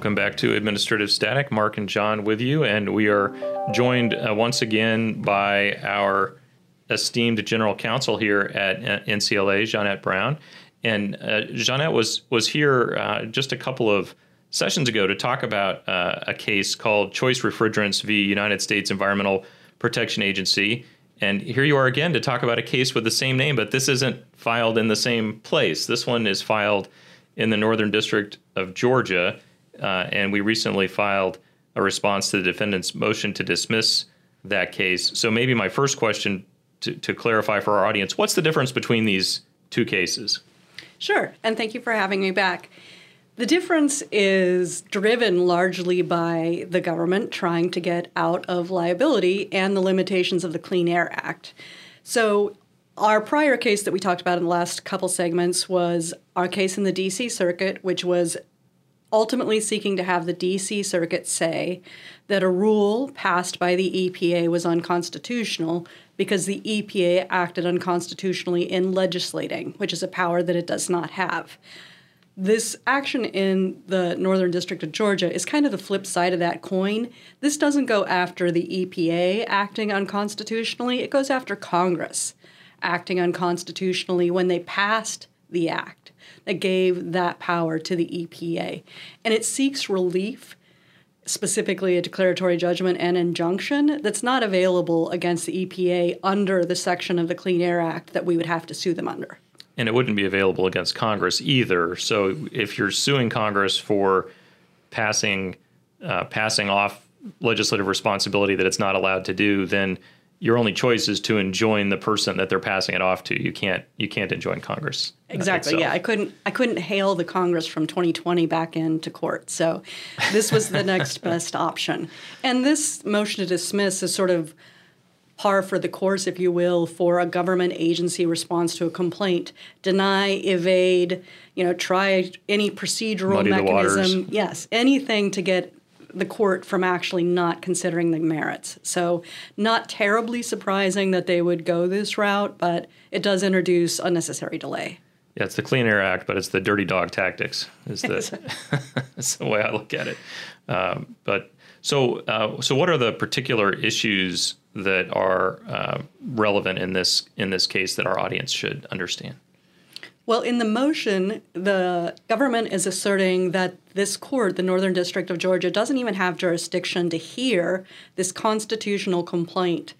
Welcome back to Administrative Static. Mark and John with you, and we are joined uh, once again by our esteemed general counsel here at uh, NCLA, Zhonette Brown. And uh, Zhonette was was here uh, just a couple of sessions ago to talk about uh, a case called Choice Refrigerants v. United States Environmental Protection Agency. And here you are again to talk about a case with the same name, but this isn't filed in the same place. This one is filed in the Northern District of Georgia uh, and we recently filed a response to the defendant's motion to dismiss that case. So maybe my first question to, to clarify for our audience: What's the difference between these two cases? Sure, and thank you for having me back. The difference is driven largely by the government trying to get out of liability and the limitations of the Clean Air Act. So, our prior case that we talked about in the last couple segments was our case in the DC Circuit, which was ultimately seeking to have the DC Circuit say that a rule passed by the EPA was unconstitutional because the EPA acted unconstitutionally in legislating, which is a power that it does not have. This action in the Northern District of Georgia is kind of the flip side of that coin. This doesn't go after the EPA acting unconstitutionally, it goes after Congress acting unconstitutionally when they passed the act that gave that power to the EPA. And it seeks relief, specifically a declaratory judgment and injunction, that's not available against the EPA under the section of the Clean Air Act that we would have to sue them under. And it wouldn't be available against Congress either. So if you're suing Congress for passing uh, passing off legislative responsibility that it's not allowed to do, then your only choice is to enjoin the person that they're passing it off to. You can't you can't enjoin Congress. Uh, exactly. Yeah, I couldn't I couldn't hale the Congress from 2020 back into court. So this was the next best option. And this motion to dismiss is sort of par for the course, if you will, for a government agency response to a complaint. Deny, evade, you know, try any procedural Muddy mechanism. Yes, anything to get the court from actually not considering the merits. So, not terribly surprising that they would go this route, but it does introduce unnecessary delay. Yeah, it's the Clean Air Act, but it's the dirty dog tactics. Is the that's the way I look at it. Um, but so, uh, so what are the particular issues that are uh, relevant in this in this case that our audience should understand? Well, in the motion, the government is asserting that this court, the Northern District of Georgia, doesn't even have jurisdiction to hear this constitutional complaint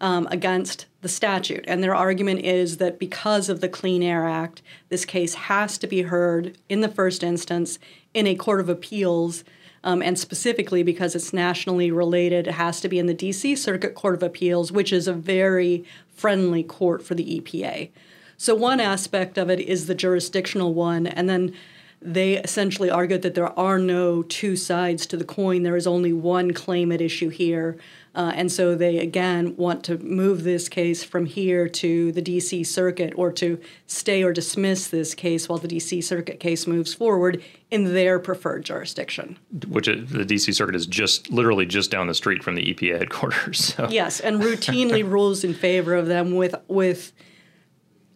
um, against the statute. And their argument is that because of the Clean Air Act, this case has to be heard in the first instance in a court of appeals. Um, and specifically because it's nationally related, it has to be in the DC Circuit Court of Appeals, which is a very friendly court for the EPA. So one aspect of it is the jurisdictional one, and then they essentially argued that there are no two sides to the coin. There is only one claim at issue here. Uh, and so they again want to move this case from here to the DC Circuit or to stay or dismiss this case while the DC Circuit case moves forward in their preferred jurisdiction. Which is, the DC Circuit is just literally just down the street from the EPA headquarters. So. Yes, and routinely rules in favor of them with with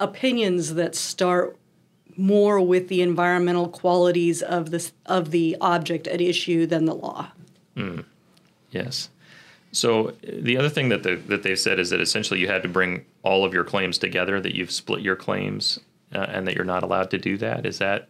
opinions that start more with the environmental qualities of this of the object at issue than the law. Mm. Yes. So the other thing that the, that they've said is that essentially you had to bring all of your claims together. That you've split your claims, uh, and that you're not allowed to do that. Is that?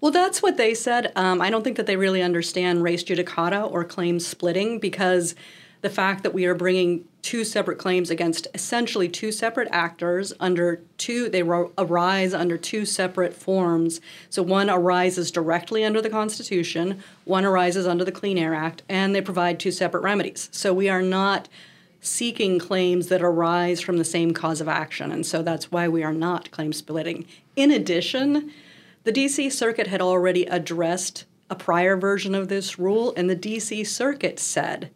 Well, that's what they said. Um, I don't think that they really understand res judicata or claim splitting because the fact that we are bringing two separate claims against essentially two separate actors under two they ro- arise under two separate forms so one arises directly under the constitution one arises under the clean air act and they provide two separate remedies so we are not seeking claims that arise from the same cause of action. And so that's why we are not claim splitting. In addition, the DC Circuit had already addressed a prior version of this rule, and the DC Circuit said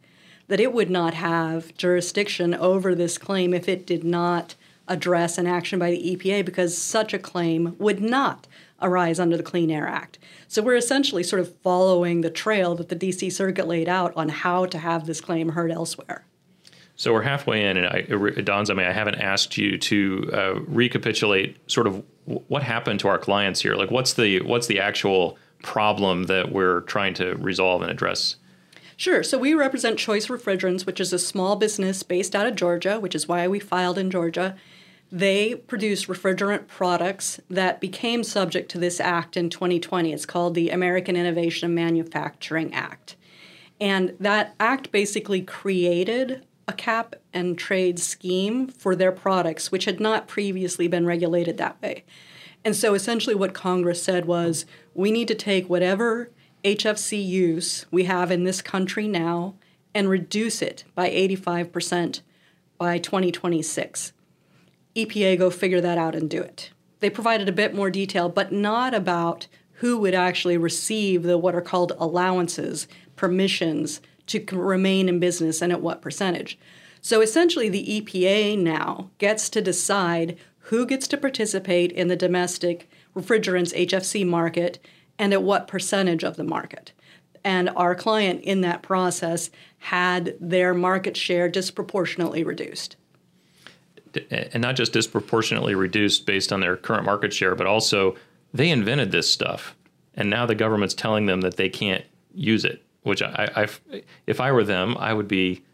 that it would not have jurisdiction over this claim if it did not address an action by the EPA because such a claim would not arise under the Clean Air Act. So we're essentially sort of following the trail that the DC Circuit laid out on how to have this claim heard elsewhere. So we're halfway in, and I, it dawns on me I haven't asked you to uh, recapitulate sort of what happened to our clients here. Like, what's the what's the actual problem that we're trying to resolve and address? Sure. So we represent Choice Refrigerants, which is a small business based out of Georgia, which is why we filed in Georgia. They produce refrigerant products that became subject to this act in 2020. It's called the American Innovation and Manufacturing Act. And that act basically created a cap and trade scheme for their products, which had not previously been regulated that way. And so essentially, what Congress said was we need to take whatever HFC use we have in this country now and reduce it by 85% by 2026. EPA go figure that out and do it. They provided a bit more detail, but not about who would actually receive the what are called allowances, permissions to remain in business and at what percentage. So essentially, the EPA now gets to decide who gets to participate in the domestic refrigerants HFC market and at what percentage of the market. And our client in that process had their market share disproportionately reduced. And not just disproportionately reduced based on their current market share, but also they invented this stuff. And now the government's telling them that they can't use it, which I, I if I were them, I would be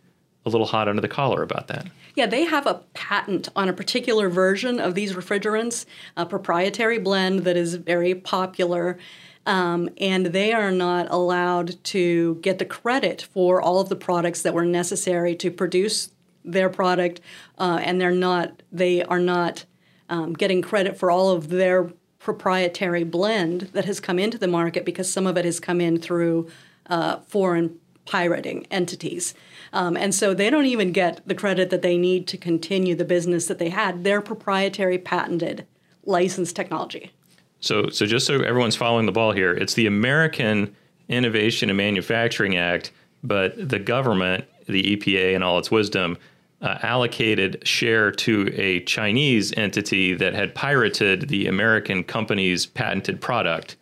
a little hot under the collar about that. Yeah, they have a patent on a particular version of these refrigerants, a proprietary blend that is very popular. Um, and they are not allowed to get the credit for all of the products that were necessary to produce their product, uh, and they're not they are not um, getting credit for all of their proprietary blend that has come into the market because some of it has come in through uh, foreign pirating entities. Um, and so they don't even get the credit that they need to continue the business that they had. Their proprietary patented licensed technology. So, so just so everyone's following the ball here, it's the American Innovation and Manufacturing Act, but the government, the EPA, and all its wisdom, uh, allocated share to a Chinese entity that had pirated the American company's patented product.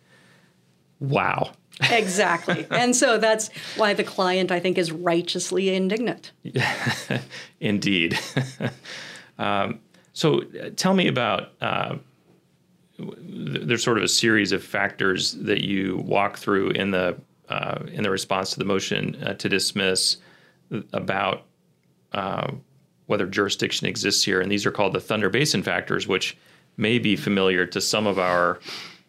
Wow. exactly. And so that's why the client, I think, is righteously indignant. Indeed. um, so uh, tell me about uh, there's sort of a series of factors that you walk through in the uh, in the response to the motion uh, to dismiss about uh, whether jurisdiction exists here, and these are called the Thunder Basin factors, which may be familiar to some of our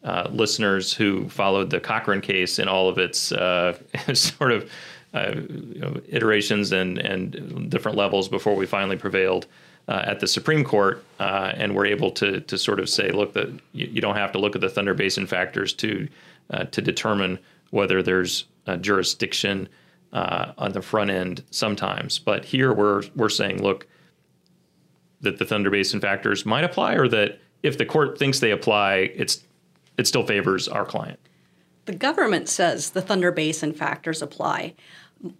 uh, listeners who followed the Cochran case in all of its uh, sort of uh, you know, iterations and and different levels before we finally prevailed uh, at the Supreme Court, uh, and we're able to to sort of say, look, that you, you, don't have to look at the Thunder Basin factors to to determine whether there's jurisdiction on the front end sometimes. But here we're we're saying, look, that the Thunder Basin factors might apply, or that if the court thinks they apply, it's it still favors our client. The government says the Thunder Basin factors apply.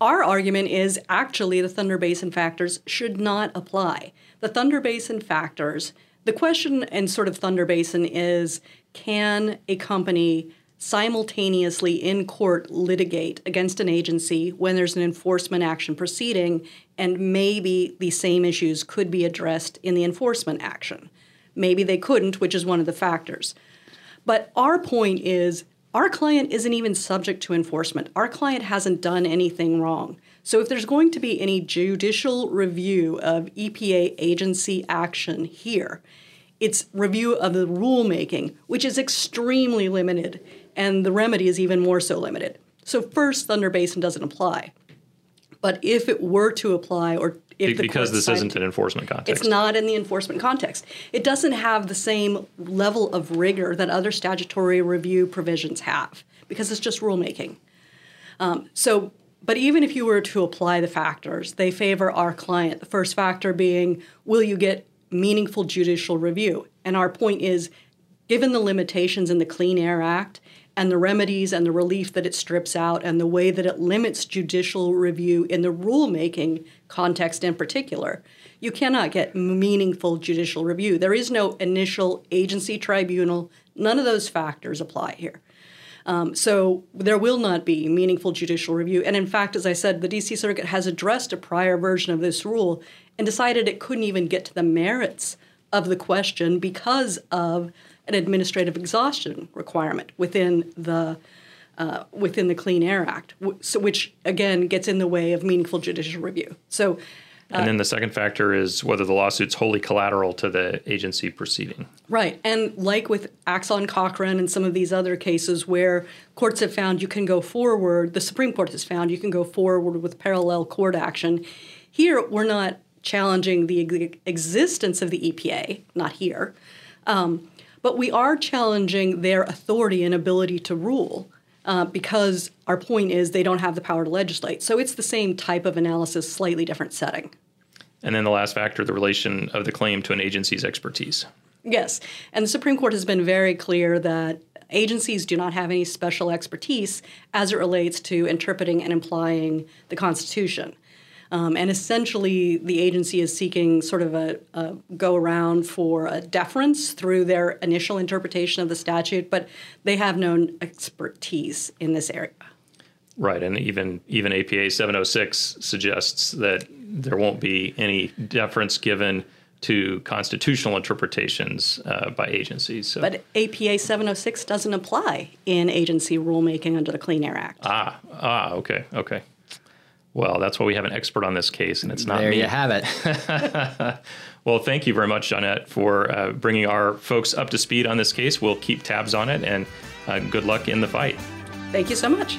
Our argument is actually the Thunder Basin factors should not apply. The Thunder Basin factors, the question in sort of Thunder Basin is can a company simultaneously in court litigate against an agency when there's an enforcement action proceeding, and maybe the same issues could be addressed in the enforcement action. Maybe they couldn't, which is one of the factors. But our point is our client isn't even subject to enforcement. Our client hasn't done anything wrong. So if there's going to be any judicial review of EPA agency action here, it's review of the rulemaking, which is extremely limited, and the remedy is even more so limited. So first, Thunder Basin doesn't apply. But if it were to apply, or Be- because this isn't an enforcement context, it's not in the enforcement context. It doesn't have the same level of rigor that other statutory review provisions have because it's just rulemaking. Um, so but even if you were to apply the factors, they favor our client. The first factor being, will you get meaningful judicial review? And our point is, given the limitations in the Clean Air Act and the remedies and the relief that it strips out and the way that it limits judicial review in the rulemaking context in particular, you cannot get meaningful judicial review. There is no initial agency tribunal. None of those factors apply here. Um, so there will not be meaningful judicial review. And in fact, as I said, the DC Circuit has addressed a prior version of this rule and decided it couldn't even get to the merits of the question because of an administrative exhaustion requirement within the uh, within the Clean Air Act, so which again gets in the way of meaningful judicial review. So and then the second factor is whether the lawsuit's wholly collateral to the agency proceeding. Right. And like with Axon Cochran and some of these other cases where courts have found you can go forward, the Supreme Court has found you can go forward with parallel court action. Here, we're not challenging the ex- existence of the EPA, not here, um, but we are challenging their authority and ability to rule. Uh, because our point is they don't have the power to legislate. So it's the same type of analysis, slightly different setting. And then the last factor, the relation of the claim to an agency's expertise. Yes. And the Supreme Court has been very clear that agencies do not have any special expertise as it relates to interpreting and implying the Constitution. Um, and essentially, the agency is seeking sort of a, a, go around for a deference through their initial interpretation of the statute, but they have no expertise in this area. Right, and even even APA 706 suggests that there won't be any deference given to constitutional interpretations uh, by agencies. So. But APA 706 doesn't apply in agency rulemaking under the Clean Air Act. Ah, ah, okay, okay. Well, that's why we have an expert on this case, and it's not there me. There you have it. well, thank you very much, Zhonette, for uh, bringing our folks up to speed on this case. We'll keep tabs on it, and uh, good luck in the fight. Thank you so much.